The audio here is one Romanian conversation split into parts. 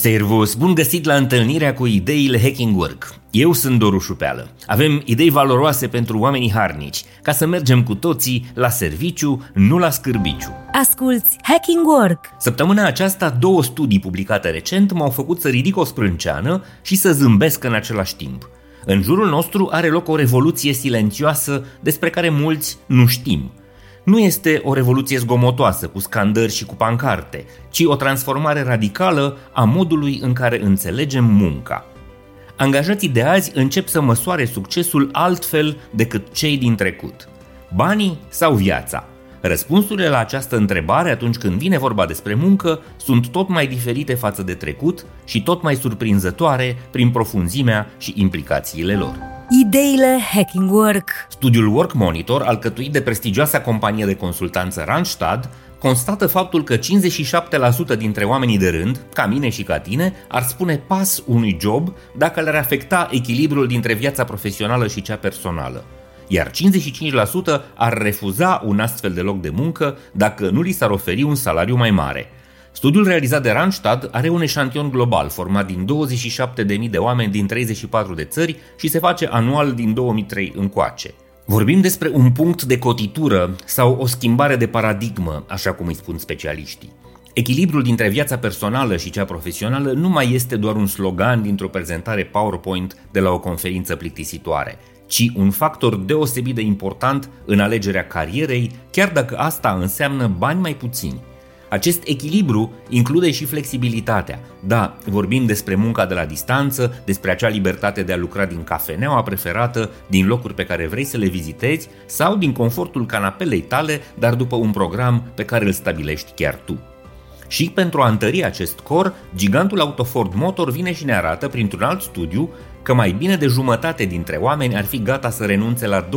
Servus, bun găsit la întâlnirea cu ideile Hacking Work. Eu sunt Doru Șupeală. Avem idei valoroase pentru oamenii harnici, ca să mergem cu toții la serviciu, nu la scârbiciu. Asculți Hacking Work! Săptămâna aceasta, două studii publicate recent m-au făcut să ridic o sprânceană și să zâmbesc în același timp. În jurul nostru are loc o revoluție silențioasă despre care mulți nu știm – nu este o revoluție zgomotoasă cu scandări și cu pancarte, ci o transformare radicală a modului în care înțelegem munca. Angajații de azi încep să măsoare succesul altfel decât cei din trecut. Banii sau viața? Răspunsurile la această întrebare atunci când vine vorba despre muncă sunt tot mai diferite față de trecut și tot mai surprinzătoare prin profunzimea și implicațiile lor. Ideile Hacking Work Studiul Work Monitor, alcătuit de prestigioasa companie de consultanță Randstad, constată faptul că 57% dintre oamenii de rând, ca mine și ca tine, ar spune pas unui job dacă le-ar afecta echilibrul dintre viața profesională și cea personală. Iar 55% ar refuza un astfel de loc de muncă dacă nu li s-ar oferi un salariu mai mare – Studiul realizat de Randstad are un eșantion global format din 27.000 de oameni din 34 de țări și se face anual din 2003 încoace. Vorbim despre un punct de cotitură sau o schimbare de paradigmă, așa cum îi spun specialiștii. Echilibrul dintre viața personală și cea profesională nu mai este doar un slogan dintr-o prezentare PowerPoint de la o conferință plictisitoare, ci un factor deosebit de important în alegerea carierei, chiar dacă asta înseamnă bani mai puțini – acest echilibru include și flexibilitatea. Da, vorbim despre munca de la distanță, despre acea libertate de a lucra din cafeneaua preferată, din locuri pe care vrei să le vizitezi sau din confortul canapelei tale, dar după un program pe care îl stabilești chiar tu. Și pentru a întări acest cor, gigantul auto Ford Motor vine și ne arată printr-un alt studiu că mai bine de jumătate dintre oameni ar fi gata să renunțe la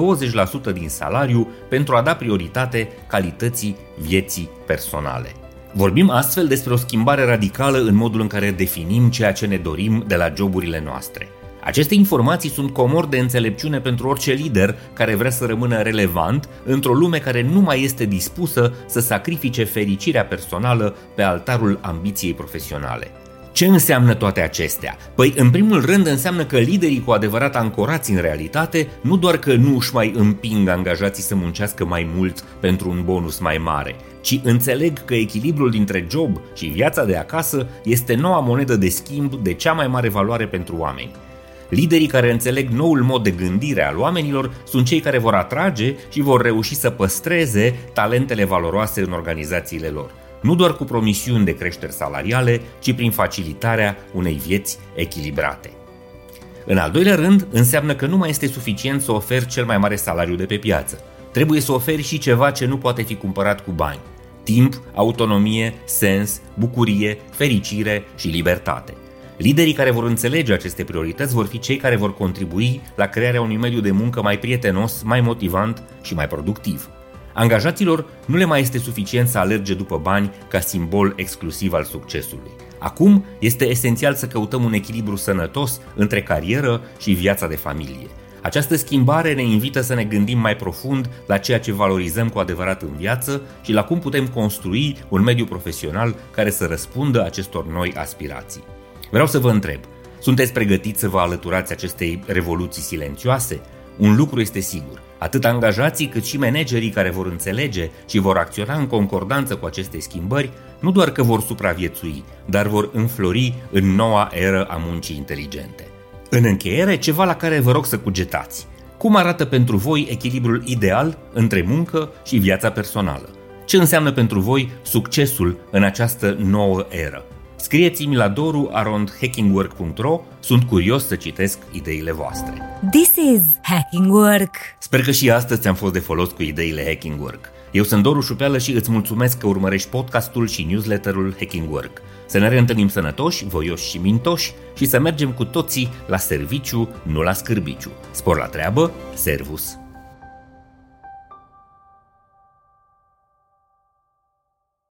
20% din salariu pentru a da prioritate calității vieții personale. Vorbim astfel despre o schimbare radicală în modul în care definim ceea ce ne dorim de la joburile noastre. Aceste informații sunt comor de înțelepciune pentru orice lider care vrea să rămână relevant într-o lume care nu mai este dispusă să sacrifice fericirea personală pe altarul ambiției profesionale. Ce înseamnă toate acestea? Păi, în primul rând, înseamnă că liderii cu adevărat ancorați în realitate nu doar că nu își mai împing angajații să muncească mai mult pentru un bonus mai mare, ci înțeleg că echilibrul dintre job și viața de acasă este noua monedă de schimb de cea mai mare valoare pentru oameni. Liderii care înțeleg noul mod de gândire al oamenilor sunt cei care vor atrage și vor reuși să păstreze talentele valoroase în organizațiile lor nu doar cu promisiuni de creșteri salariale, ci prin facilitarea unei vieți echilibrate. În al doilea rând, înseamnă că nu mai este suficient să oferi cel mai mare salariu de pe piață. Trebuie să oferi și ceva ce nu poate fi cumpărat cu bani. Timp, autonomie, sens, bucurie, fericire și libertate. Liderii care vor înțelege aceste priorități vor fi cei care vor contribui la crearea unui mediu de muncă mai prietenos, mai motivant și mai productiv. Angajaților nu le mai este suficient să alerge după bani ca simbol exclusiv al succesului. Acum este esențial să căutăm un echilibru sănătos între carieră și viața de familie. Această schimbare ne invită să ne gândim mai profund la ceea ce valorizăm cu adevărat în viață și la cum putem construi un mediu profesional care să răspundă acestor noi aspirații. Vreau să vă întreb, sunteți pregătiți să vă alăturați acestei revoluții silențioase? Un lucru este sigur, Atât angajații cât și managerii care vor înțelege și vor acționa în concordanță cu aceste schimbări, nu doar că vor supraviețui, dar vor înflori în noua eră a muncii inteligente. În încheiere, ceva la care vă rog să cugetați. Cum arată pentru voi echilibrul ideal între muncă și viața personală? Ce înseamnă pentru voi succesul în această nouă eră? Scrieți-mi la doru.hackingwork.ro, sunt curios să citesc ideile voastre. This is Hacking Work! Sper că și astăzi ți-am fost de folos cu ideile Hacking Work. Eu sunt Doru Șupeală și îți mulțumesc că urmărești podcastul și newsletterul Hacking Work. Să ne reîntâlnim sănătoși, voioși și mintoși și să mergem cu toții la serviciu, nu la scârbiciu. Spor la treabă, servus!